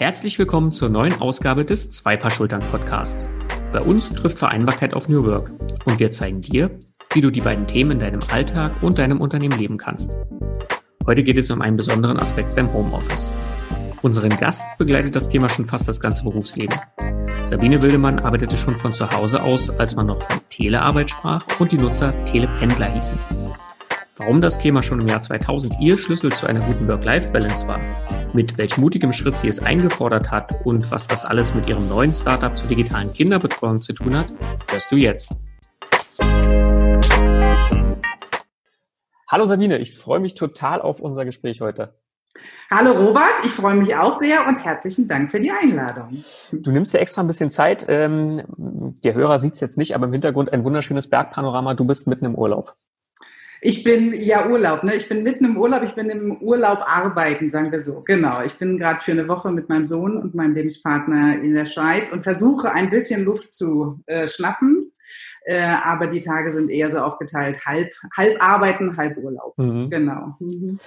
Herzlich willkommen zur neuen Ausgabe des Zwei Paar Schultern Podcasts. Bei uns trifft Vereinbarkeit auf New Work und wir zeigen dir, wie du die beiden Themen in deinem Alltag und deinem Unternehmen leben kannst. Heute geht es um einen besonderen Aspekt beim Homeoffice. Unseren Gast begleitet das Thema schon fast das ganze Berufsleben. Sabine Wildemann arbeitete schon von zu Hause aus, als man noch von Telearbeit sprach und die Nutzer Telependler hießen. Warum das Thema schon im Jahr 2000 ihr Schlüssel zu einer guten Work-Life-Balance war, mit welch mutigem Schritt sie es eingefordert hat und was das alles mit ihrem neuen Startup zur digitalen Kinderbetreuung zu tun hat, hörst du jetzt. Hallo Sabine, ich freue mich total auf unser Gespräch heute. Hallo Robert, ich freue mich auch sehr und herzlichen Dank für die Einladung. Du nimmst dir extra ein bisschen Zeit. Ähm, der Hörer sieht es jetzt nicht, aber im Hintergrund ein wunderschönes Bergpanorama. Du bist mitten im Urlaub. Ich bin ja Urlaub, ne? Ich bin mitten im Urlaub, ich bin im Urlaub arbeiten, sagen wir so. Genau. Ich bin gerade für eine Woche mit meinem Sohn und meinem Lebenspartner in der Schweiz und versuche ein bisschen Luft zu äh, schnappen. Äh, aber die Tage sind eher so aufgeteilt, halb, halb arbeiten, halb Urlaub. Mhm. Genau. Mhm.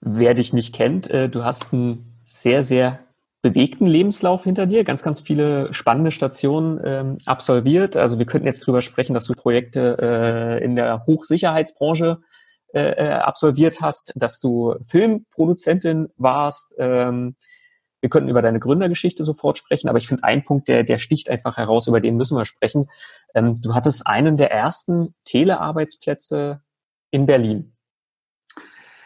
Wer dich nicht kennt, äh, du hast einen sehr, sehr bewegten Lebenslauf hinter dir, ganz, ganz viele spannende Stationen ähm, absolviert. Also wir könnten jetzt drüber sprechen, dass du Projekte äh, in der Hochsicherheitsbranche äh, äh, absolviert hast, dass du Filmproduzentin warst. Ähm, wir könnten über deine Gründergeschichte sofort sprechen, aber ich finde einen Punkt, der, der sticht einfach heraus, über den müssen wir sprechen. Ähm, du hattest einen der ersten Telearbeitsplätze in Berlin.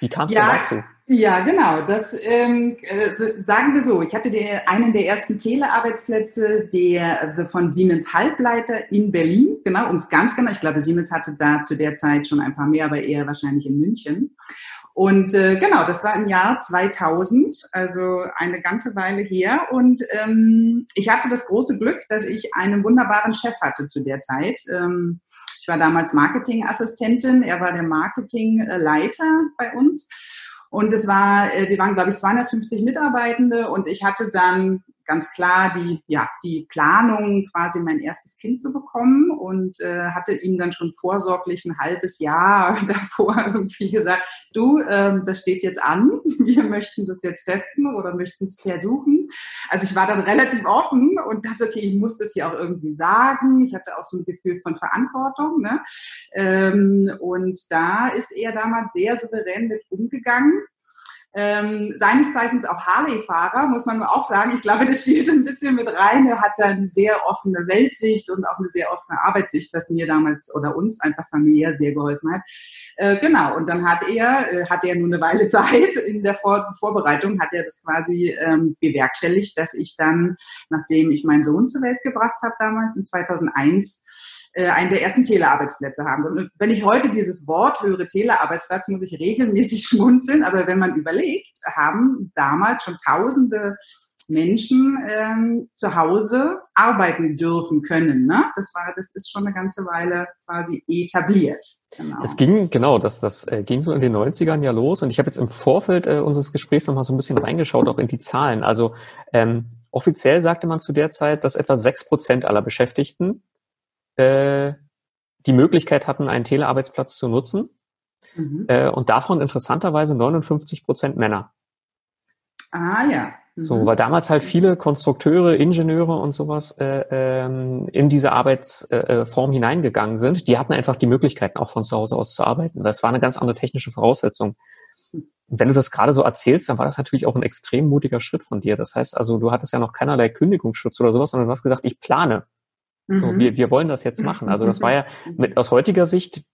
Wie kam es ja, dazu? Ja, genau. Das ähm, äh, sagen wir so. Ich hatte die, einen der ersten Telearbeitsplätze, der also von Siemens Halbleiter in Berlin, genau, um es ganz genau. Ich glaube, Siemens hatte da zu der Zeit schon ein paar mehr, aber eher wahrscheinlich in München. Und äh, genau, das war im Jahr 2000, also eine ganze Weile her. Und ähm, ich hatte das große Glück, dass ich einen wunderbaren Chef hatte zu der Zeit. Ähm, ich war damals Marketingassistentin, er war der Marketingleiter bei uns. Und es war, äh, wir waren, glaube ich, 250 Mitarbeitende und ich hatte dann ganz klar die, ja, die Planung, quasi mein erstes Kind zu bekommen und äh, hatte ihm dann schon vorsorglich ein halbes Jahr davor irgendwie gesagt, du, ähm, das steht jetzt an, wir möchten das jetzt testen oder möchten es versuchen. Also ich war dann relativ offen und dachte, okay, ich muss das hier auch irgendwie sagen. Ich hatte auch so ein Gefühl von Verantwortung. Ne? Ähm, und da ist er damals sehr souverän mit umgegangen ähm, seines Zeichens auch Harley-Fahrer, muss man auch sagen. Ich glaube, das spielt ein bisschen mit rein. Er hat da eine sehr offene Weltsicht und auch eine sehr offene Arbeitssicht, was mir damals oder uns einfach familiär sehr geholfen hat. Äh, genau, und dann hat er, äh, hatte er nur eine Weile Zeit in der Vor Vorbereitung, hat er das quasi ähm, bewerkstelligt, dass ich dann, nachdem ich meinen Sohn zur Welt gebracht habe damals, in 2001, äh, einen der ersten Telearbeitsplätze haben. Und wenn ich heute dieses Wort höre, Telearbeitsplatz, muss ich regelmäßig schmunzeln. Aber wenn man überlegt, haben damals schon Tausende Menschen ähm, zu Hause arbeiten dürfen können. Ne? Das war, das ist schon eine ganze Weile quasi etabliert. Genau. Es ging, genau, das, das äh, ging so in den 90ern ja los und ich habe jetzt im Vorfeld äh, unseres Gesprächs nochmal so ein bisschen reingeschaut, auch in die Zahlen. Also ähm, offiziell sagte man zu der Zeit, dass etwa sechs Prozent aller Beschäftigten äh, die Möglichkeit hatten, einen Telearbeitsplatz zu nutzen. Mhm. Äh, und davon interessanterweise 59 Prozent Männer. Ah ja. Mhm. So, weil damals halt viele Konstrukteure, Ingenieure und sowas äh, ähm, in diese Arbeitsform äh, hineingegangen sind. Die hatten einfach die Möglichkeiten, auch von zu Hause aus zu arbeiten. Das war eine ganz andere technische Voraussetzung. Wenn du das gerade so erzählst, dann war das natürlich auch ein extrem mutiger Schritt von dir. Das heißt also, du hattest ja noch keinerlei Kündigungsschutz oder sowas, sondern du hast gesagt, ich plane. So, mhm. wir, wir wollen das jetzt machen. Also das war ja mit, aus heutiger Sicht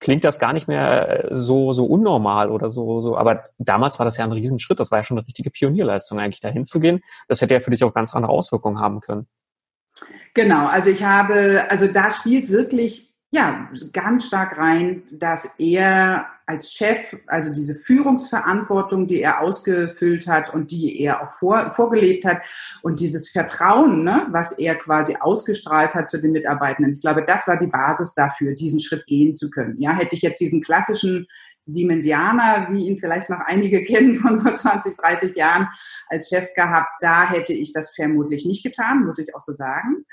klingt das gar nicht mehr äh, so, so unnormal oder so, so. Aber damals war das ja ein Riesenschritt. Das war ja schon eine richtige Pionierleistung, eigentlich dahin zu gehen. Das hätte ja für dich auch ganz andere Auswirkungen haben können. Genau. Also ich habe, also da spielt wirklich ja, ganz stark rein, dass er als Chef, also diese Führungsverantwortung, die er ausgefüllt hat und die er auch vor, vorgelebt hat und dieses Vertrauen, ne, was er quasi ausgestrahlt hat zu den Mitarbeitenden. Ich glaube, das war die Basis dafür, diesen Schritt gehen zu können. Ja, hätte ich jetzt diesen klassischen Siemensianer, wie ihn vielleicht noch einige kennen von vor 20, 30 Jahren als Chef gehabt. Da hätte ich das vermutlich nicht getan, muss ich auch so sagen.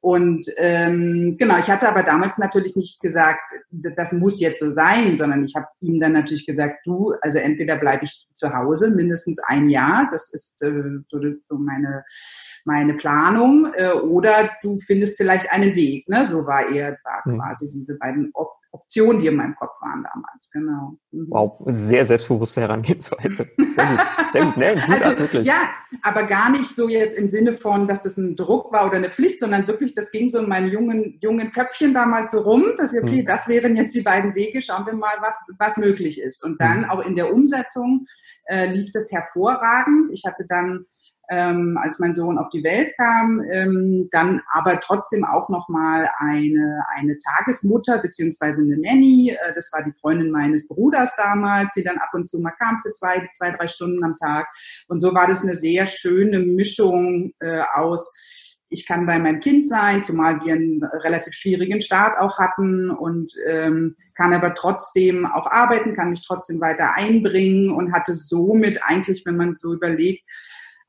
Und ähm, genau, ich hatte aber damals natürlich nicht gesagt, das muss jetzt so sein, sondern ich habe ihm dann natürlich gesagt, du, also entweder bleibe ich zu Hause mindestens ein Jahr, das ist äh, so, so meine, meine Planung, äh, oder du findest vielleicht einen Weg. Ne? So war er, war mhm. quasi diese beiden Op Optionen, die in meinem Kopf waren damals, genau. Mhm. Wow, sehr selbstbewusste Herangehensweise. Sehr gut, sehr gut, ne? gut also, wirklich. Ja, aber gar nicht so jetzt im Sinne von, dass das ein Druck war oder eine Pflicht, sondern wirklich, das ging so in meinem jungen, jungen Köpfchen damals so rum, dass wir, okay, mhm. das wären jetzt die beiden Wege, schauen wir mal, was, was möglich ist. Und dann mhm. auch in der Umsetzung äh, lief das hervorragend. Ich hatte dann ähm, als mein Sohn auf die Welt kam, ähm, dann aber trotzdem auch nochmal eine, eine Tagesmutter beziehungsweise eine Nanny, äh, das war die Freundin meines Bruders damals, die dann ab und zu mal kam für zwei, zwei, drei Stunden am Tag. Und so war das eine sehr schöne Mischung äh, aus ich kann bei meinem Kind sein, zumal wir einen relativ schwierigen Start auch hatten und ähm, kann aber trotzdem auch arbeiten, kann mich trotzdem weiter einbringen und hatte somit eigentlich, wenn man so überlegt,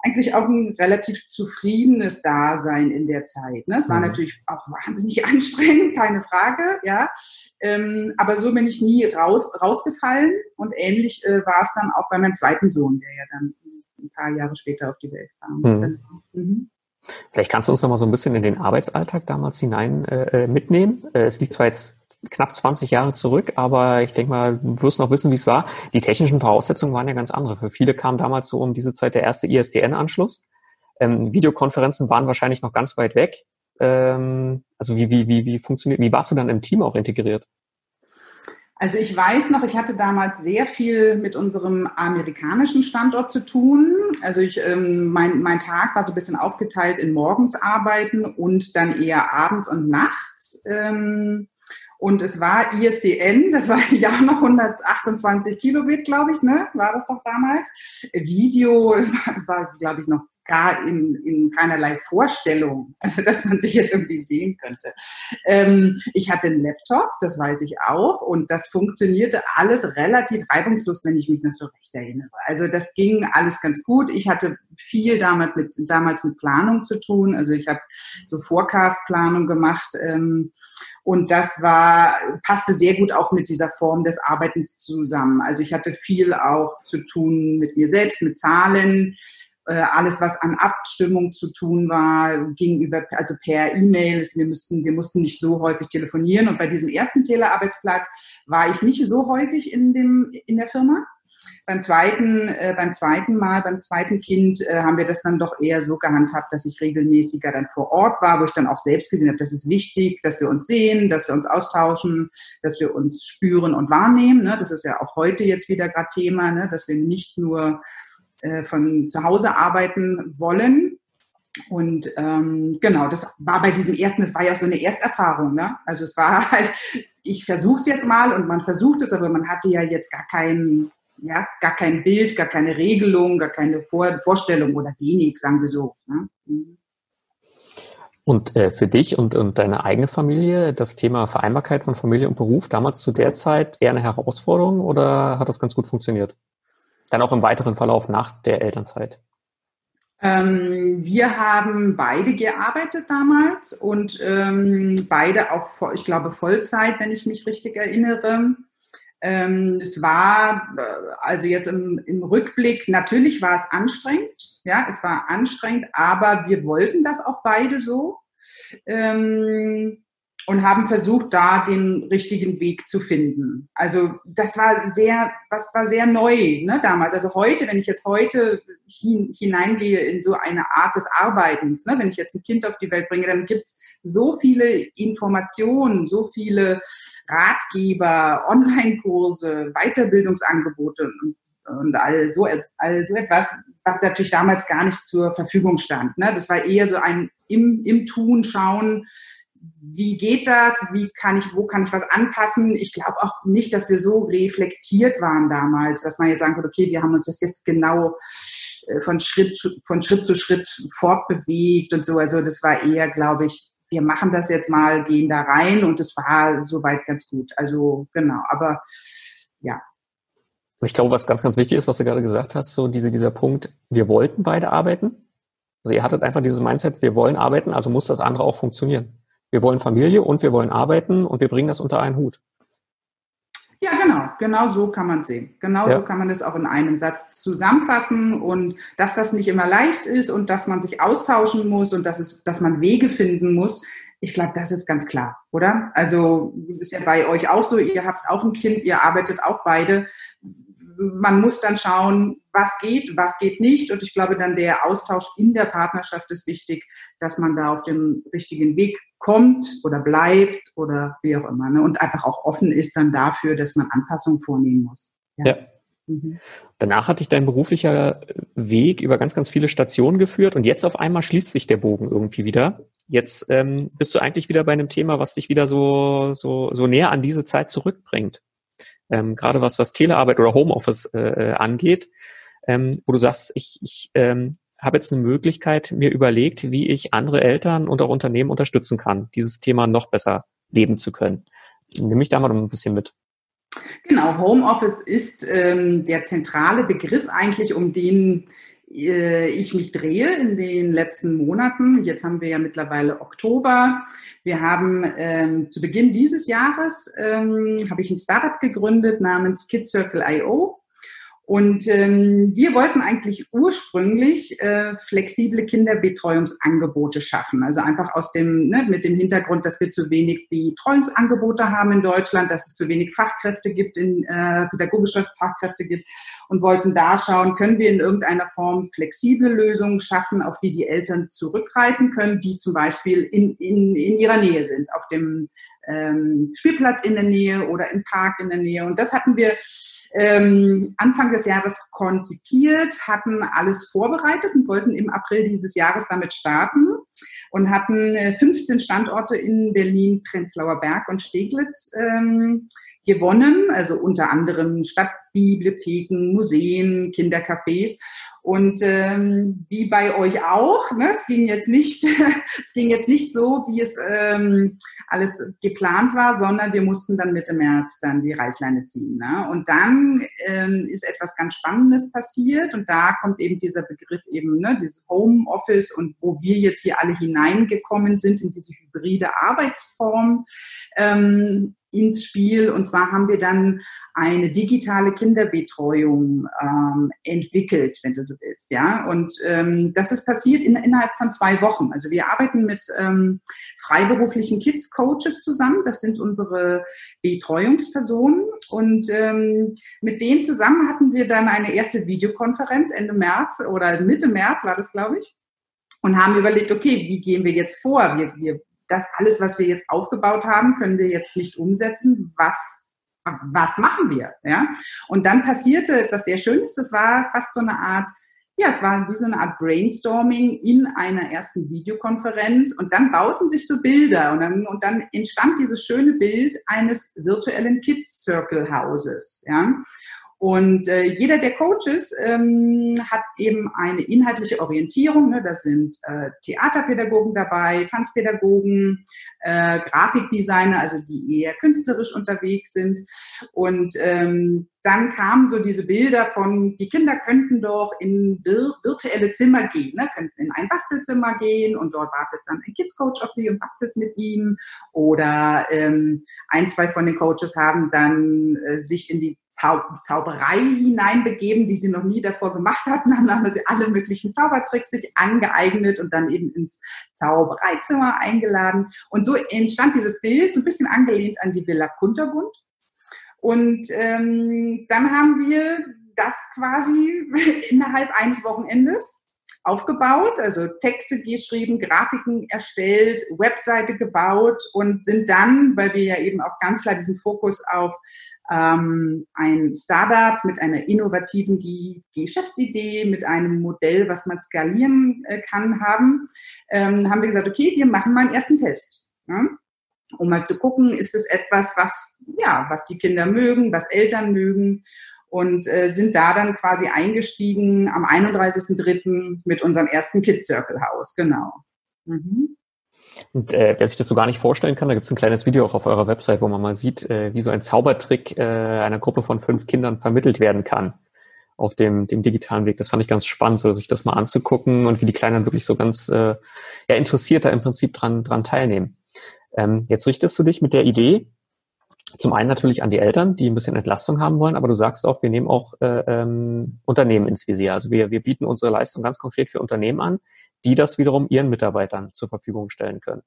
eigentlich auch ein relativ zufriedenes Dasein in der Zeit. Ne? Es war mhm. natürlich auch wahnsinnig anstrengend, keine Frage, ja. Ähm, aber so bin ich nie raus, rausgefallen und ähnlich äh, war es dann auch bei meinem zweiten Sohn, der ja dann ein paar Jahre später auf die Welt kam. Mhm. Genau. Mhm. Vielleicht kannst du uns noch mal so ein bisschen in den Arbeitsalltag damals hinein äh, äh mitnehmen. Äh, es liegt zwar jetzt knapp 20 Jahre zurück, aber ich denke mal, du wirst noch wissen, wie es war. Die technischen Voraussetzungen waren ja ganz andere. Für viele kam damals so um diese Zeit der erste ISDN-Anschluss. Ähm, Videokonferenzen waren wahrscheinlich noch ganz weit weg. Ähm, also wie, wie, wie, wie funktioniert, wie warst du dann im Team auch integriert? Also ich weiß noch, ich hatte damals sehr viel mit unserem amerikanischen Standort zu tun. Also ich, ähm, mein, mein Tag war so ein bisschen aufgeteilt in morgens arbeiten und dann eher abends und nachts. Ähm, und es war ISDN, das weiß ich auch noch, 128 Kilobit, glaube ich, ne? War das doch damals. Video war, glaube ich, noch gar in, in keinerlei Vorstellung, also dass man sich jetzt irgendwie sehen könnte. Ähm, ich hatte einen Laptop, das weiß ich auch, und das funktionierte alles relativ reibungslos, wenn ich mich noch so recht erinnere. Also das ging alles ganz gut. Ich hatte viel damit mit, damals mit Planung zu tun. Also ich habe so Forecast-Planung gemacht. Ähm, und das war, passte sehr gut auch mit dieser Form des Arbeitens zusammen. Also ich hatte viel auch zu tun mit mir selbst, mit Zahlen, alles, was an Abstimmung zu tun war, gegenüber, also per E-Mail. Wir mussten, wir mussten nicht so häufig telefonieren. Und bei diesem ersten Telearbeitsplatz war ich nicht so häufig in dem, in der Firma. Beim zweiten, äh, beim zweiten Mal, beim zweiten Kind äh, haben wir das dann doch eher so gehandhabt, dass ich regelmäßiger dann vor Ort war, wo ich dann auch selbst gesehen habe, das ist wichtig, dass wir uns sehen, dass wir uns austauschen, dass wir uns spüren und wahrnehmen. Ne? Das ist ja auch heute jetzt wieder gerade Thema, ne? dass wir nicht nur äh, von zu Hause arbeiten wollen, und ähm, genau, das war bei diesem ersten, das war ja auch so eine Ersterfahrung. Ne? Also es war halt, ich versuche es jetzt mal und man versucht es, aber man hatte ja jetzt gar keinen ja, gar kein Bild, gar keine Regelung, gar keine Vor Vorstellung oder wenig, sagen wir so. Ne? Mhm. Und äh, für dich und, und deine eigene Familie, das Thema Vereinbarkeit von Familie und Beruf, damals zu der Zeit eher eine Herausforderung oder hat das ganz gut funktioniert? Dann auch im weiteren Verlauf nach der Elternzeit? Ähm, wir haben beide gearbeitet damals und ähm, beide auch, ich glaube, Vollzeit, wenn ich mich richtig erinnere. Ähm, es war, äh, also jetzt im, im, Rückblick, natürlich war es anstrengend, ja, es war anstrengend, aber wir wollten das auch beide so. Ähm, und haben versucht, da den richtigen Weg zu finden. Also das war sehr, was war sehr neu ne, damals. Also heute, wenn ich jetzt heute hin, hineingehe in so eine Art des Arbeitens, ne, wenn ich jetzt ein Kind auf die Welt bringe, dann gibt's so viele Informationen, so viele Ratgeber, Online-Kurse, Weiterbildungsangebote und, und all, so, all so etwas, was natürlich damals gar nicht zur Verfügung stand. Ne? Das war eher so ein im, im Tun schauen, wie geht das? Wie kann ich, wo kann ich was anpassen? Ich glaube auch nicht, dass wir so reflektiert waren damals, dass man jetzt sagen könnte, okay, wir haben uns das jetzt genau äh, von Schritt, von Schritt zu Schritt fortbewegt und so. Also das war eher, glaube ich, wir machen das jetzt mal, gehen da rein und es war soweit ganz gut. Also genau, aber ja, Ich glaube, was ganz, ganz wichtig ist, was du gerade gesagt hast, so diese, dieser Punkt, wir wollten beide arbeiten. Also ihr hattet einfach dieses Mindset, wir wollen arbeiten, also muss das andere auch funktionieren. Wir wollen Familie und wir wollen arbeiten und wir bringen das unter einen Hut. Ja, genau. Genau so kann man sehen. Genau ja. so kann man das auch in einem Satz zusammenfassen und dass das nicht immer leicht ist und dass man sich austauschen muss und dass es, dass man Wege finden muss. Ich glaube, das ist ganz klar, oder? Also ist ja bei euch auch so. Ihr habt auch ein Kind, ihr arbeitet auch beide man muss dann schauen, was geht, was geht nicht. Und ich glaube, dann der Austausch in der Partnerschaft ist wichtig, dass man da auf den richtigen Weg kommt oder bleibt oder wie auch immer. Ne? Und einfach auch offen ist dann dafür, dass man Anpassungen vornehmen muss. Ja. ja. Mhm. Danach hat dich dein beruflicher Weg über ganz, ganz viele Stationen geführt und jetzt auf einmal schließt sich der Bogen irgendwie wieder. Jetzt ähm, bist du eigentlich wieder bei einem Thema, was dich wieder so, so, so näher an diese Zeit zurückbringt ähm, gerade was, was Telearbeit oder Homeoffice äh, äh, angeht, ähm, wo du sagst, ich, ich ähm, habe jetzt eine Möglichkeit mir überlegt, wie ich andere Eltern und auch Unternehmen unterstützen kann, dieses Thema noch besser leben zu können. Nimm mich da mal ein bisschen mit. Genau, Homeoffice ist ähm, der zentrale Begriff eigentlich, um den ich mich drehe in den letzten Monaten. Jetzt haben wir ja mittlerweile Oktober. Wir haben ähm, zu Beginn dieses Jahres ähm, habe ich ein Startup gegründet namens KidCircle.io. Und ähm, wir wollten eigentlich ursprünglich äh, flexible Kinderbetreuungsangebote schaffen. Also einfach aus dem, ne, mit dem Hintergrund, dass wir zu wenig Betreuungsangebote haben in Deutschland, dass es zu wenig Fachkräfte gibt, in äh, pädagogische Fachkräfte gibt und wollten da schauen, können wir in irgendeiner Form flexible Lösungen schaffen, auf die die Eltern zurückgreifen können, die zum Beispiel in, in, in ihrer Nähe sind, auf dem ähm, Spielplatz in der Nähe oder im Park in der Nähe. Und das hatten wir ähm, Anfang des Jahres konzipiert, hatten alles vorbereitet und wollten im April dieses Jahres damit starten und hatten 15 äh, Standorte in Berlin, Prenzlauer Berg und Steglitz ähm, gewonnen, also unter anderem Stadtbibliotheken, Museen, Kindercafés. Und ähm, wie bei euch auch, ne, es ging jetzt nicht, es ging jetzt nicht so, wie es ähm, alles geplant war, sondern wir mussten dann Mitte März dann die Reißleine ziehen. Ne? Und dann ähm, ist etwas ganz Spannendes passiert und da kommt eben dieser Begriff eben, ne, dieses Homeoffice und wo wir jetzt hier alle hineingekommen sind in diese hybride Arbeitsform. Ähm, ins Spiel. Und zwar haben wir dann eine digitale Kinderbetreuung ähm, entwickelt, wenn du so willst. Ja, und ähm, das ist passiert in, innerhalb von zwei Wochen. Also wir arbeiten mit ähm, freiberuflichen Kids-Coaches zusammen. Das sind unsere Betreuungspersonen. Und ähm, mit denen zusammen hatten wir dann eine erste Videokonferenz Ende März oder Mitte März war das, glaube ich und haben überlegt, okay, wie gehen wir jetzt vor? Wir, wir das alles, was wir jetzt aufgebaut haben, können wir jetzt nicht umsetzen. Was, was machen wir? Ja? Und dann passierte etwas sehr Schönes. Das war fast so eine Art, ja, es war wie so eine Art Brainstorming in einer ersten Videokonferenz und dann bauten sich so Bilder und dann, und dann entstand dieses schöne Bild eines virtuellen Kids Circle Hauses. Ja? Und äh, jeder der Coaches ähm, hat eben eine inhaltliche Orientierung. Ne? Das sind äh, Theaterpädagogen dabei, Tanzpädagogen, äh, Grafikdesigner, also die eher künstlerisch unterwegs sind. Und ähm, dann kamen so diese Bilder von, die Kinder könnten doch in vir virtuelle Zimmer gehen, ne? könnten in ein Bastelzimmer gehen und dort wartet dann ein Kids Coach auf sie und bastelt mit ihnen. Oder ähm, ein, zwei von den Coaches haben dann äh, sich in die Zau Zauberei hineinbegeben, die sie noch nie davor gemacht hatten. Dann haben sie alle möglichen Zaubertricks sich angeeignet und dann eben ins Zaubereizimmer eingeladen. Und so entstand dieses Bild, so ein bisschen angelehnt an die Villa Kunterbund. Und ähm, dann haben wir das quasi innerhalb eines Wochenendes aufgebaut, also Texte geschrieben, Grafiken erstellt, Webseite gebaut und sind dann, weil wir ja eben auch ganz klar diesen Fokus auf ähm, ein Startup mit einer innovativen Geschäftsidee, mit einem Modell, was man skalieren äh, kann, haben, ähm, haben wir gesagt, okay, wir machen mal einen ersten Test. Ja? um mal zu gucken, ist es etwas, was, ja, was die Kinder mögen, was Eltern mögen und äh, sind da dann quasi eingestiegen am 31.03. mit unserem ersten Kids Circle Haus, genau. Mhm. Und äh, wer sich das so gar nicht vorstellen kann, da gibt es ein kleines Video auch auf eurer Website, wo man mal sieht, äh, wie so ein Zaubertrick äh, einer Gruppe von fünf Kindern vermittelt werden kann auf dem, dem digitalen Weg. Das fand ich ganz spannend, so sich das mal anzugucken und wie die Kleinen wirklich so ganz äh, ja, interessiert da im Prinzip dran, dran teilnehmen. Ähm, jetzt richtest du dich mit der Idee zum einen natürlich an die Eltern, die ein bisschen Entlastung haben wollen, aber du sagst auch, wir nehmen auch äh, ähm, Unternehmen ins Visier. Also wir, wir bieten unsere Leistung ganz konkret für Unternehmen an, die das wiederum ihren Mitarbeitern zur Verfügung stellen können.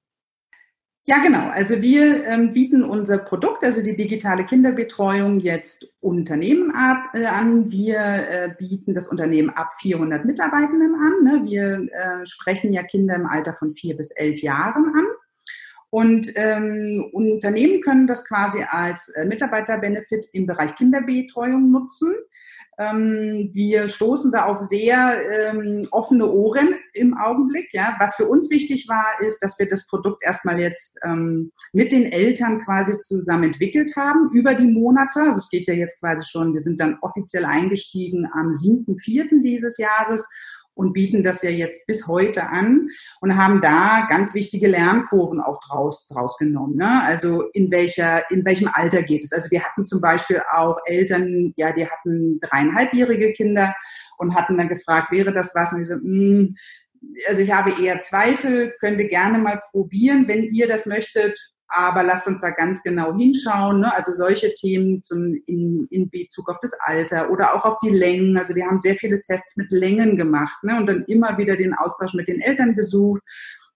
Ja, genau. Also wir ähm, bieten unser Produkt, also die digitale Kinderbetreuung, jetzt Unternehmen ab, äh, an. Wir äh, bieten das Unternehmen ab 400 Mitarbeitenden an. Ne? Wir äh, sprechen ja Kinder im Alter von vier bis elf Jahren an. Und ähm, Unternehmen können das quasi als äh, Mitarbeiterbenefit im Bereich Kinderbetreuung nutzen. Ähm, wir stoßen da auf sehr ähm, offene Ohren im Augenblick. Ja. Was für uns wichtig war, ist, dass wir das Produkt erstmal jetzt ähm, mit den Eltern quasi zusammen entwickelt haben über die Monate. Also es geht ja jetzt quasi schon, wir sind dann offiziell eingestiegen am 7.4. dieses Jahres und bieten das ja jetzt bis heute an und haben da ganz wichtige Lernkurven auch draus, draus genommen. Ne? Also in welcher, in welchem Alter geht es? Also wir hatten zum Beispiel auch Eltern, ja, die hatten dreieinhalbjährige Kinder und hatten dann gefragt, wäre das was? Und ich so, mh, hm, also ich habe eher Zweifel, können wir gerne mal probieren, wenn ihr das möchtet, aber lasst uns da ganz genau hinschauen. Ne? Also solche Themen zum, in, in Bezug auf das Alter oder auch auf die Längen. Also wir haben sehr viele Tests mit Längen gemacht ne? und dann immer wieder den Austausch mit den Eltern besucht.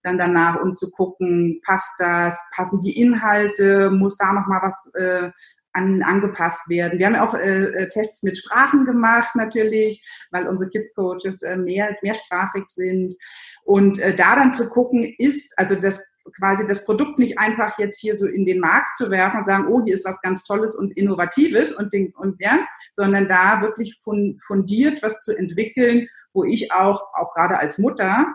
Dann danach, um zu gucken, passt das, passen die Inhalte, muss da nochmal was äh, an, angepasst werden. Wir haben auch äh, äh, Tests mit Sprachen gemacht natürlich, weil unsere Kids Coaches äh, mehr mehrsprachig sind und äh, da dann zu gucken, ist also das quasi das Produkt nicht einfach jetzt hier so in den Markt zu werfen und sagen, oh, hier ist was ganz Tolles und Innovatives und, den, und ja, sondern da wirklich fundiert was zu entwickeln, wo ich auch, auch gerade als Mutter,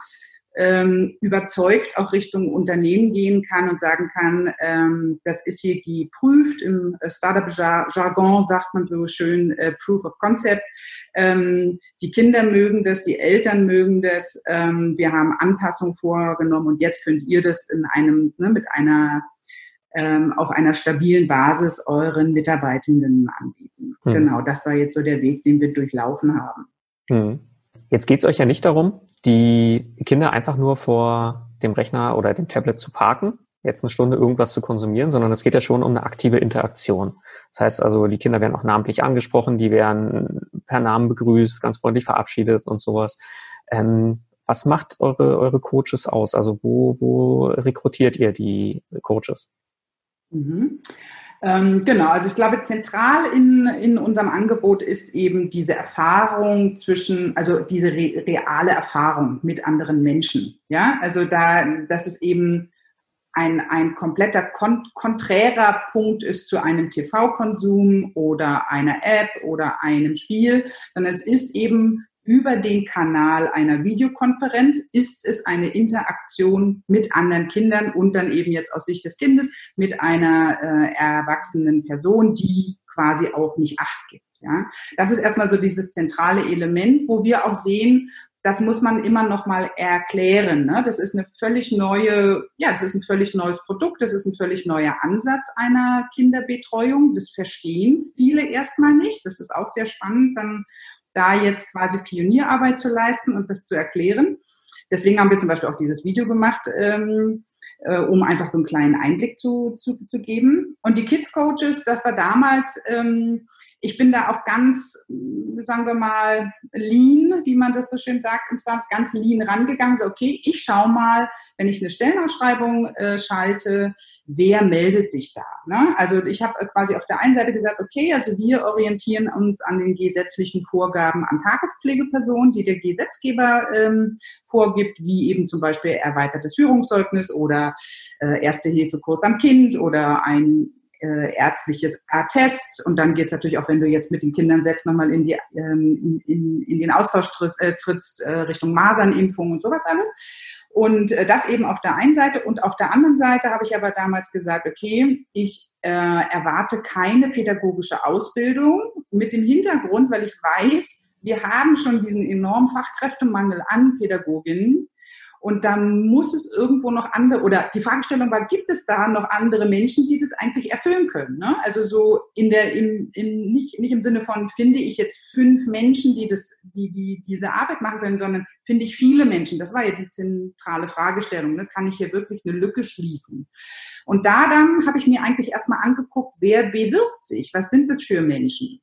ähm, überzeugt auch Richtung Unternehmen gehen kann und sagen kann, ähm, das ist hier geprüft. Im äh, Startup-Jargon sagt man so schön äh, Proof of Concept. Ähm, die Kinder mögen das, die Eltern mögen das. Wir haben Anpassungen vorgenommen und jetzt könnt ihr das in einem, ne, mit einer auf einer stabilen Basis euren Mitarbeitenden anbieten. Hm. Genau, das war jetzt so der Weg, den wir durchlaufen haben. Hm. Jetzt geht es euch ja nicht darum, die Kinder einfach nur vor dem Rechner oder dem Tablet zu parken, jetzt eine Stunde irgendwas zu konsumieren, sondern es geht ja schon um eine aktive Interaktion. Das heißt also, die Kinder werden auch namentlich angesprochen, die werden per Namen begrüßt, ganz freundlich verabschiedet und sowas. Ähm, was macht eure, eure Coaches aus? Also wo, wo rekrutiert ihr die Coaches? Mhm. Ähm, genau, also ich glaube, zentral in, in unserem Angebot ist eben diese Erfahrung zwischen, also diese re reale Erfahrung mit anderen Menschen. Ja, also da, das ist eben ein, ein kompletter kon konträrer Punkt ist zu einem TV-Konsum oder einer App oder einem Spiel, sondern es ist eben über den Kanal einer Videokonferenz ist es eine Interaktion mit anderen Kindern und dann eben jetzt aus Sicht des Kindes mit einer äh, erwachsenen Person, die quasi auf mich Acht gibt. Ja, das ist erstmal so dieses zentrale Element, wo wir auch sehen, das muss man immer noch mal erklären. Ne? Das ist eine völlig neue, ja, das ist ein völlig neues Produkt, das ist ein völlig neuer Ansatz einer Kinderbetreuung. Das verstehen viele erstmal nicht. Das ist auch sehr spannend, dann da jetzt quasi Pionierarbeit zu leisten und das zu erklären. Deswegen haben wir zum Beispiel auch dieses Video gemacht, ähm, äh, um einfach so einen kleinen Einblick zu, zu, zu geben. Und die Kids Coaches, das war damals, ähm, ich bin da auch ganz, sagen wir mal, lean, wie man das so schön sagt, im Start, ganz lean rangegangen. So, okay, ich schaue mal, wenn ich eine Stellenausschreibung äh, schalte, wer meldet sich da? Ne? Also ich habe quasi auf der einen Seite gesagt, okay, also wir orientieren uns an den gesetzlichen Vorgaben an Tagespflegepersonen, die der Gesetzgeber ähm, vorgibt, wie eben zum Beispiel erweitertes Führungszeugnis oder äh, Erste-Hilfe-Kurs am Kind oder ein äh, ärztliches Attest. Und dann geht es natürlich auch, wenn du jetzt mit den Kindern selbst nochmal in, die, ähm, in, in, in den Austausch tritt, äh, trittst, äh, Richtung Masernimpfung und sowas alles. Und äh, das eben auf der einen Seite. Und auf der anderen Seite habe ich aber damals gesagt, okay, ich äh, erwarte keine pädagogische Ausbildung mit dem Hintergrund, weil ich weiß, wir haben schon diesen enormen Fachkräftemangel an Pädagoginnen Und dann muss es irgendwo noch andere, oder die Fragestellung war, gibt es da noch andere Menschen, die das eigentlich erfüllen können? Ne? Also so in der, im, im, nicht, nicht im Sinne von, finde ich jetzt fünf Menschen, die, das, die, die diese Arbeit machen können, sondern finde ich viele Menschen. Das war ja die zentrale Fragestellung. Ne? Kann ich hier wirklich eine Lücke schließen? Und da dann habe ich mir eigentlich erstmal angeguckt, wer bewirbt sich? Was sind das für Menschen?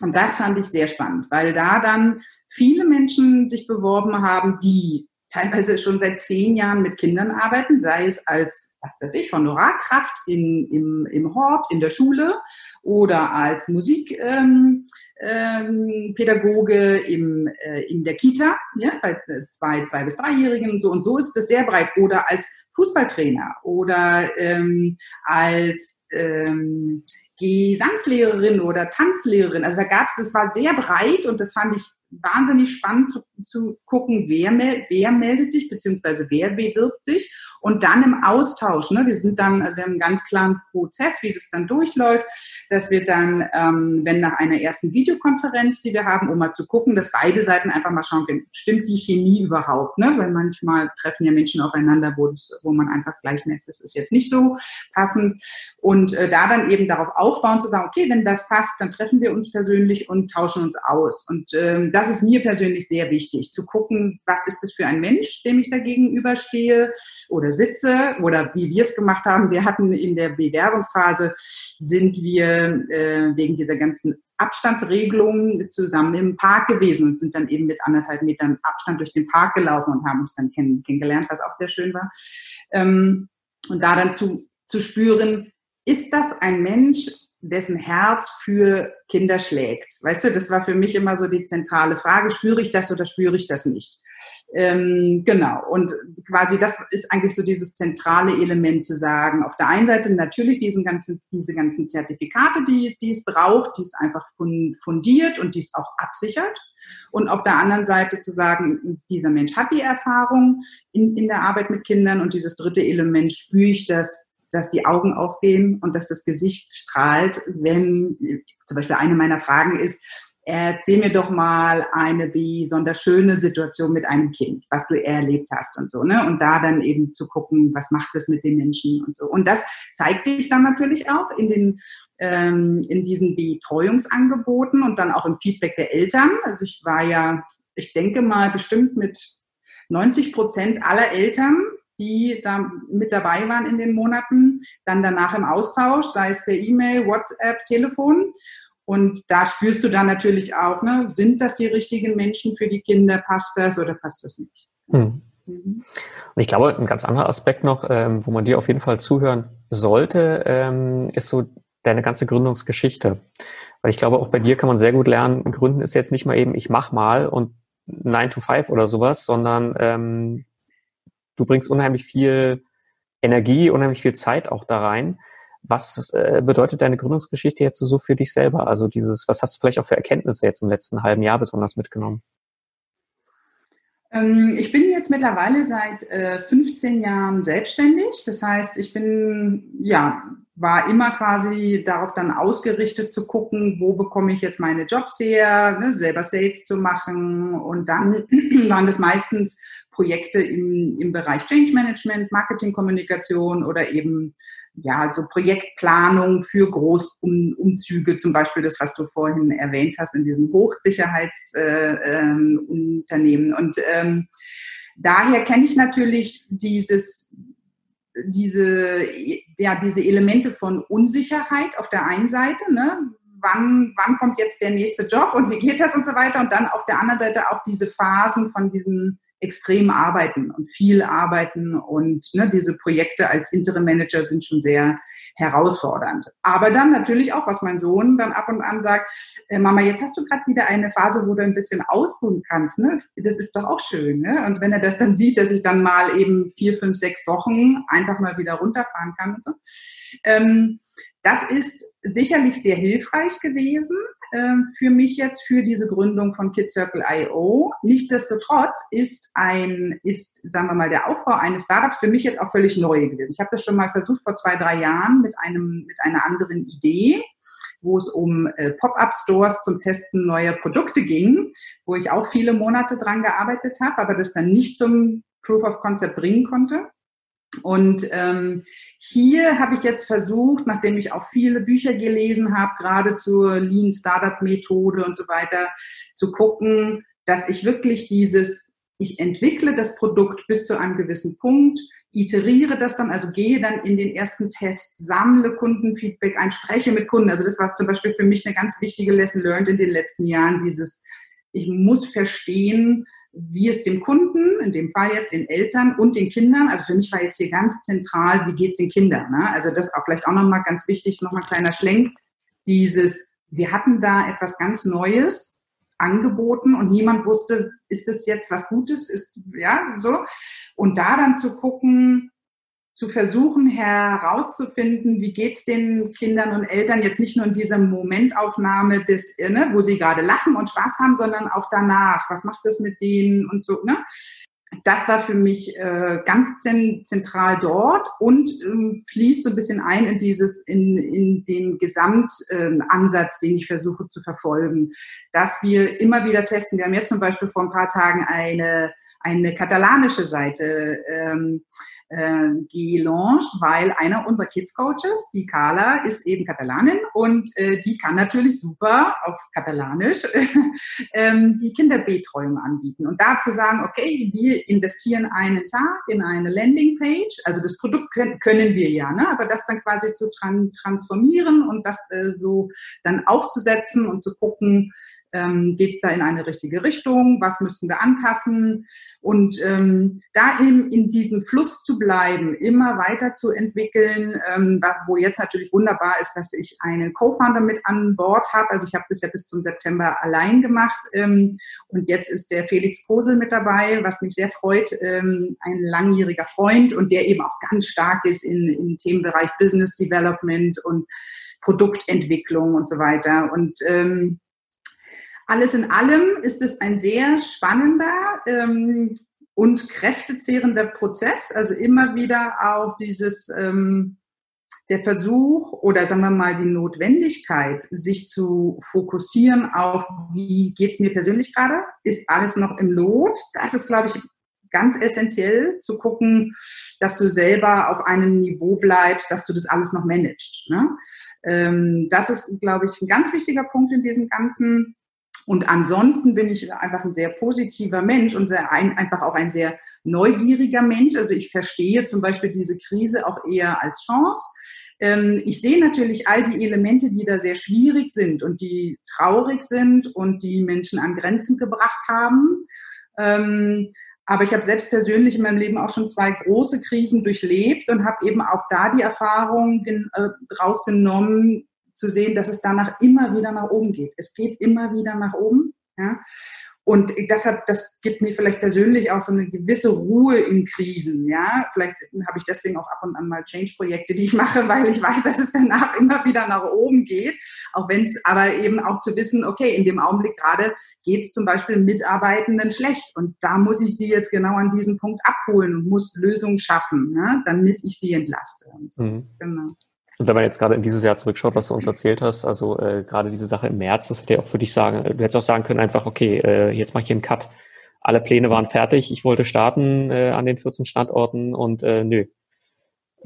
Und das fand ich sehr spannend, weil da dann viele Menschen sich beworben haben, die teilweise schon seit zehn Jahren mit Kindern arbeiten, sei es als, was weiß ich, Honorarkraft in, im, im Hort, in der Schule oder als Musikpädagoge ähm, ähm, äh, in der Kita, ja, bei zwei, zwei bis dreijährigen und so. Und so ist das sehr breit. Oder als Fußballtrainer oder ähm, als ähm, Gesangslehrerin oder Tanzlehrerin. Also da gab es, das war sehr breit und das fand ich wahnsinnig spannend zu, zu gucken, wer, wer meldet sich, beziehungsweise wer bewirbt sich und dann im Austausch. Ne, wir sind dann, also wir haben einen ganz klaren Prozess, wie das dann durchläuft, dass wir dann, ähm, wenn nach einer ersten Videokonferenz, die wir haben, um mal zu gucken, dass beide Seiten einfach mal schauen stimmt die Chemie überhaupt, ne? weil manchmal treffen ja Menschen aufeinander, wo, das, wo man einfach gleich merkt, das ist jetzt nicht so passend und äh, da dann eben darauf aufbauen zu sagen, okay, wenn das passt, dann treffen wir uns persönlich und tauschen uns aus und ähm, das ist mir persönlich sehr wichtig, zu gucken, was ist das für ein Mensch, dem ich da gegenüberstehe oder sitze oder wie wir es gemacht haben. Wir hatten in der Bewerbungsphase, sind wir äh, wegen dieser ganzen Abstandsregelungen zusammen im Park gewesen und sind dann eben mit anderthalb Metern Abstand durch den Park gelaufen und haben uns dann kenn kennengelernt, was auch sehr schön war. Ähm, und da dann zu, zu spüren, ist das ein Mensch, dessen Herz für Kinder schlägt. Weißt du, das war für mich immer so die zentrale Frage, spüre ich das oder spüre ich das nicht? Ähm, genau, und quasi das ist eigentlich so dieses zentrale Element zu sagen. Auf der einen Seite natürlich diesen ganzen, diese ganzen Zertifikate, die, die es braucht, die es einfach fundiert und die es auch absichert. Und auf der anderen Seite zu sagen, dieser Mensch hat die Erfahrung in, in der Arbeit mit Kindern und dieses dritte Element spüre ich das dass die Augen aufgehen und dass das Gesicht strahlt, wenn zum Beispiel eine meiner Fragen ist, erzähl mir doch mal eine besonders schöne Situation mit einem Kind, was du erlebt hast und so, ne? Und da dann eben zu gucken, was macht es mit den Menschen und so. Und das zeigt sich dann natürlich auch in den ähm, in diesen Betreuungsangeboten und dann auch im Feedback der Eltern. Also ich war ja, ich denke mal bestimmt mit 90 Prozent aller Eltern die da mit dabei waren in den Monaten, dann danach im Austausch, sei es per E-Mail, WhatsApp, Telefon. Und da spürst du dann natürlich auch, ne, sind das die richtigen Menschen für die Kinder, passt das oder passt das nicht? Hm. Mhm. Und ich glaube, ein ganz anderer Aspekt noch, ähm, wo man dir auf jeden Fall zuhören sollte, ähm, ist so deine ganze Gründungsgeschichte. Weil ich glaube, auch bei dir kann man sehr gut lernen, Gründen ist jetzt nicht mal eben, ich mach mal und 9 to 5 oder sowas, sondern ähm, du bringst unheimlich viel Energie, unheimlich viel Zeit auch da rein. Was äh, bedeutet deine Gründungsgeschichte jetzt so für dich selber? Also dieses, was hast du vielleicht auch für Erkenntnisse jetzt im letzten halben Jahr besonders mitgenommen? Ähm, ich bin jetzt mittlerweile seit äh, 15 Jahren selbstständig. Das heißt, ich bin, ja, war immer quasi darauf dann ausgerichtet zu gucken, wo bekomme ich jetzt meine Jobs her, ne, selber Sales zu machen. Und dann waren das meistens Projekte im, im Bereich Change Management, Marketingkommunikation oder eben ja, so Projektplanung für Großumzüge, zum Beispiel das, was du vorhin erwähnt hast, in diesem Hochsicherheitsunternehmen. Äh, ähm, und ähm, daher kenne ich natürlich dieses, diese, ja, diese Elemente von Unsicherheit auf der einen Seite, ne? Wann, wann kommt jetzt der nächste Job und wie geht das und so weiter. Und dann auf der anderen Seite auch diese Phasen von diesen extrem arbeiten und viel arbeiten und ne, diese Projekte als Interim Manager sind schon sehr herausfordernd. Aber dann natürlich auch, was mein Sohn dann ab und an sagt, äh, Mama, jetzt hast du gerade wieder eine Phase, wo du ein bisschen ausruhen kannst. Ne? Das ist doch auch schön. Ne? Und wenn er das dann sieht, dass ich dann mal eben vier, fünf, sechs Wochen einfach mal wieder runterfahren kann und so. Ähm, das ist sicherlich sehr hilfreich gewesen für mich jetzt für diese Gründung von KidCircle.io. Nichtsdestotrotz ist ein, ist, sagen wir mal, der Aufbau eines Startups für mich jetzt auch völlig neu gewesen. Ich habe das schon mal versucht vor zwei, drei Jahren mit einem, mit einer anderen Idee wo es um äh, Pop-up-Stores zum Testen neuer Produkte ging, wo ich auch viele Monate dran gearbeitet habe, aber das dann nicht zum Proof of Concept bringen konnte. Und ähm, hier habe ich jetzt versucht, nachdem ich auch viele Bücher gelesen habe, gerade zur Lean Startup Methode und so weiter, zu gucken, dass ich wirklich dieses, ich entwickle das Produkt bis zu einem gewissen Punkt, iteriere das dann, also gehe dann in den ersten Test, sammle Kundenfeedback ein, spreche mit Kunden. Also das war zum Beispiel für mich eine ganz wichtige Lesson learned in den letzten Jahren, dieses, ich muss verstehen, wie es dem Kunden, in dem Fall jetzt den Eltern und den Kindern, also für mich war jetzt hier ganz zentral, wie geht es den Kindern? Ne? Also das auch vielleicht auch nochmal ganz wichtig, nochmal kleiner Schlenk, dieses, wir hatten da etwas ganz Neues angeboten und niemand wusste, ist das jetzt was Gutes, ist, ja, so. Und da dann zu gucken, zu versuchen herauszufinden, wie geht's den Kindern und Eltern jetzt nicht nur in dieser Momentaufnahme des, ne, wo sie gerade lachen und Spaß haben, sondern auch danach. Was macht das mit denen und so, ne? Das war für mich äh, ganz zentral dort und ähm, fließt so ein bisschen ein in dieses, in, in den Gesamtansatz, ähm, den ich versuche zu verfolgen. Dass wir immer wieder testen. Wir haben jetzt zum Beispiel vor ein paar Tagen eine, eine katalanische Seite ähm, äh, gelauncht, weil einer unserer Kids Coaches, die Carla, ist eben Katalanin und äh, die kann natürlich super auf Katalanisch ähm, die Kinderbetreuung anbieten. Und da zu sagen, okay, wir investieren einen Tag in eine Landingpage, also das Produkt können, können wir ja, ne? aber das dann quasi zu tran transformieren und das äh, so dann aufzusetzen und zu gucken, ähm, geht es da in eine richtige Richtung, was müssten wir anpassen und ähm, dahin in diesem Fluss zu bleiben, immer weiter zu entwickeln, ähm, wo jetzt natürlich wunderbar ist, dass ich einen Co-Founder mit an Bord habe. Also ich habe das ja bis zum September allein gemacht ähm, und jetzt ist der Felix Kosel mit dabei, was mich sehr freut, ähm, ein langjähriger Freund und der eben auch ganz stark ist in, im Themenbereich Business Development und Produktentwicklung und so weiter. Und ähm, alles in allem ist es ein sehr spannender ähm, und kräftezehrender Prozess. Also immer wieder auch dieses ähm, der Versuch oder sagen wir mal die Notwendigkeit, sich zu fokussieren auf, wie geht's mir persönlich gerade? Ist alles noch im Lot? Das ist, glaube ich, ganz essentiell zu gucken, dass du selber auf einem Niveau bleibst, dass du das alles noch managst. Ne? Ähm, das ist, glaube ich, ein ganz wichtiger Punkt in diesem ganzen und ansonsten bin ich einfach ein sehr positiver Mensch und sehr ein, einfach auch ein sehr neugieriger Mensch. Also ich verstehe zum Beispiel diese Krise auch eher als Chance. Ähm, ich sehe natürlich all die Elemente, die da sehr schwierig sind und die traurig sind und die Menschen an Grenzen gebracht haben. Ähm, aber ich habe selbst persönlich in meinem Leben auch schon zwei große Krisen durchlebt und habe eben auch da die Erfahrung äh, rausgenommen, zu sehen, dass es danach immer wieder nach oben geht. Es geht immer wieder nach oben. Ja? Und deshalb, das gibt mir vielleicht persönlich auch so eine gewisse Ruhe in Krisen. Ja, vielleicht habe ich deswegen auch ab und an mal Change-Projekte, die ich mache, weil ich weiß, dass es danach immer wieder nach oben geht. Auch wenn es aber eben auch zu wissen, okay, in dem Augenblick gerade geht es zum Beispiel Mitarbeitenden schlecht. Und da muss ich sie jetzt genau an diesem Punkt abholen und muss Lösungen schaffen, ja, damit ich sie entlaste. Mhm. Genau. Und wenn man jetzt gerade in dieses Jahr zurückschaut, was du uns erzählt hast, also äh, gerade diese Sache im März, das hätte ja auch für dich sagen, du hättest auch sagen können, einfach, okay, äh, jetzt mache ich hier einen Cut. Alle Pläne waren fertig, ich wollte starten äh, an den 14 Standorten und äh, nö.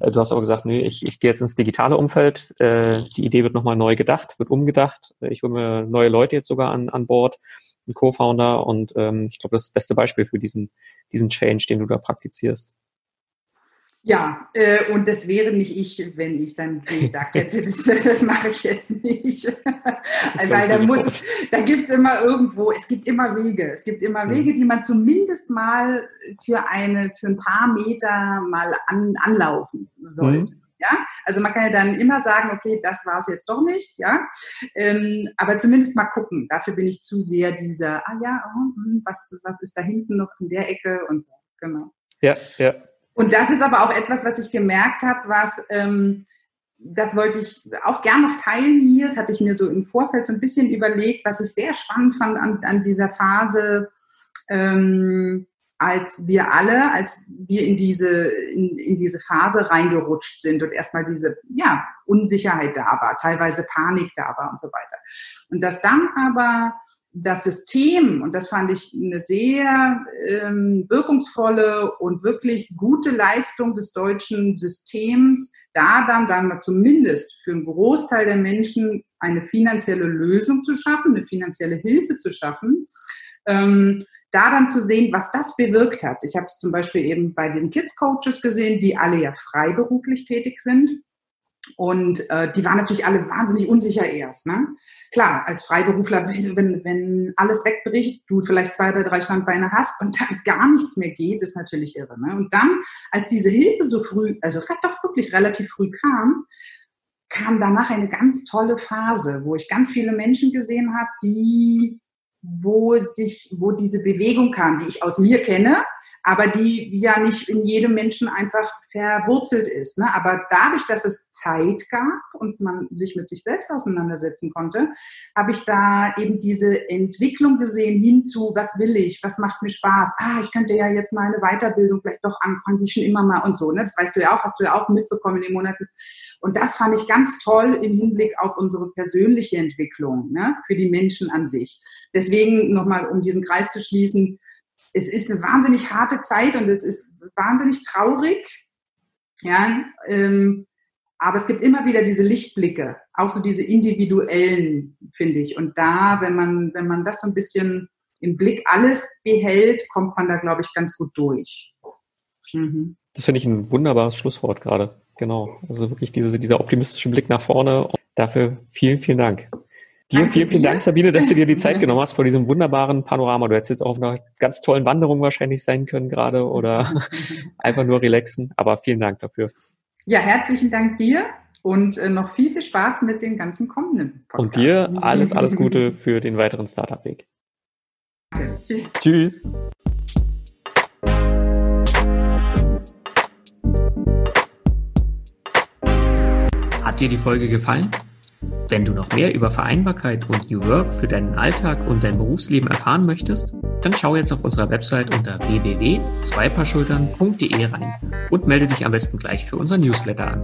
Äh, du hast aber gesagt, nö, ich, ich gehe jetzt ins digitale Umfeld, äh, die Idee wird nochmal neu gedacht, wird umgedacht, ich hole mir neue Leute jetzt sogar an, an Bord, einen Co-Founder und ähm, ich glaube, das ist das beste Beispiel für diesen, diesen Change, den du da praktizierst. Ja, äh, und das wäre nicht ich, wenn ich dann gesagt hätte, das, das mache ich jetzt nicht. Weil da muss, da gibt es immer irgendwo, es gibt immer Wege. Es gibt immer Wege, die man zumindest mal für eine, für ein paar Meter mal an, anlaufen sollte. Mhm. Ja, also man kann ja dann immer sagen, okay, das war es jetzt doch nicht, ja, ähm, aber zumindest mal gucken. Dafür bin ich zu sehr dieser, ah ja, oh, hm, was, was ist da hinten noch in der Ecke und so, genau. Ja, ja. Und das ist aber auch etwas, was ich gemerkt habe, was, ähm, das wollte ich auch gern noch teilen hier. Das hatte ich mir so im Vorfeld so ein bisschen überlegt, was ich sehr spannend fand an, an dieser Phase, ähm, als wir alle, als wir in diese, in, in diese Phase reingerutscht sind und erstmal diese ja, Unsicherheit da war, teilweise Panik da war und so weiter. Und dass dann aber das System, und das fand ich eine sehr ähm, wirkungsvolle und wirklich gute Leistung des deutschen Systems, da dann, sagen wir zumindest für einen Großteil der Menschen eine finanzielle Lösung zu schaffen, eine finanzielle Hilfe zu schaffen, ähm, da dann zu sehen, was das bewirkt hat. Ich habe es zum Beispiel eben bei den Kids Coaches gesehen, die alle ja freiberuflich tätig sind. Und äh, die waren natürlich alle wahnsinnig unsicher erst. Ne? Klar, als Freiberufler, wenn, wenn alles wegbricht, du vielleicht zwei oder drei Standbeine hast und dann gar nichts mehr geht, ist natürlich irre. Ne? Und dann, als diese Hilfe so früh, also doch wirklich relativ früh kam, kam danach eine ganz tolle Phase, wo ich ganz viele Menschen gesehen habe, die wo sich, wo diese Bewegung kam, die ich aus mir kenne, aber die ja nicht in jedem Menschen einfach verwurzelt ist. Ne? Aber dadurch, dass es Zeit gab und man sich mit sich selbst auseinandersetzen konnte, habe ich da eben diese Entwicklung gesehen hinzu, was will ich, was macht mir Spaß. Ah, ich könnte ja jetzt mal eine Weiterbildung vielleicht doch anfangen, wie schon immer mal und so. Ne? Das weißt du ja auch, hast du ja auch mitbekommen in den Monaten. Und das fand ich ganz toll im Hinblick auf unsere persönliche Entwicklung ne? für die Menschen an sich. Deswegen nochmal, um diesen Kreis zu schließen, es ist eine wahnsinnig harte Zeit und es ist wahnsinnig traurig. Ja, ähm, aber es gibt immer wieder diese Lichtblicke, auch so diese individuellen, finde ich. Und da, wenn man, wenn man das so ein bisschen im Blick alles behält, kommt man da, glaube ich, ganz gut durch. Mhm. Das finde ich ein wunderbares Schlusswort gerade. Genau. Also wirklich diese, dieser optimistische Blick nach vorne. Dafür vielen, vielen Dank. Dir vielen, vielen Dank, Sabine, dass du dir die Zeit genommen hast vor diesem wunderbaren Panorama. Du hättest jetzt auch auf einer ganz tollen Wanderung wahrscheinlich sein können gerade oder einfach nur relaxen. Aber vielen Dank dafür. Ja, herzlichen Dank dir und äh, noch viel, viel Spaß mit den ganzen kommenden Podcasts. Und dir alles, alles Gute für den weiteren Startup-Weg. Tschüss. Tschüss. Hat dir die Folge gefallen? Wenn du noch mehr über Vereinbarkeit und New Work für deinen Alltag und dein Berufsleben erfahren möchtest, dann schau jetzt auf unserer Website unter www.zweipaarschultern.de rein und melde dich am besten gleich für unser Newsletter an.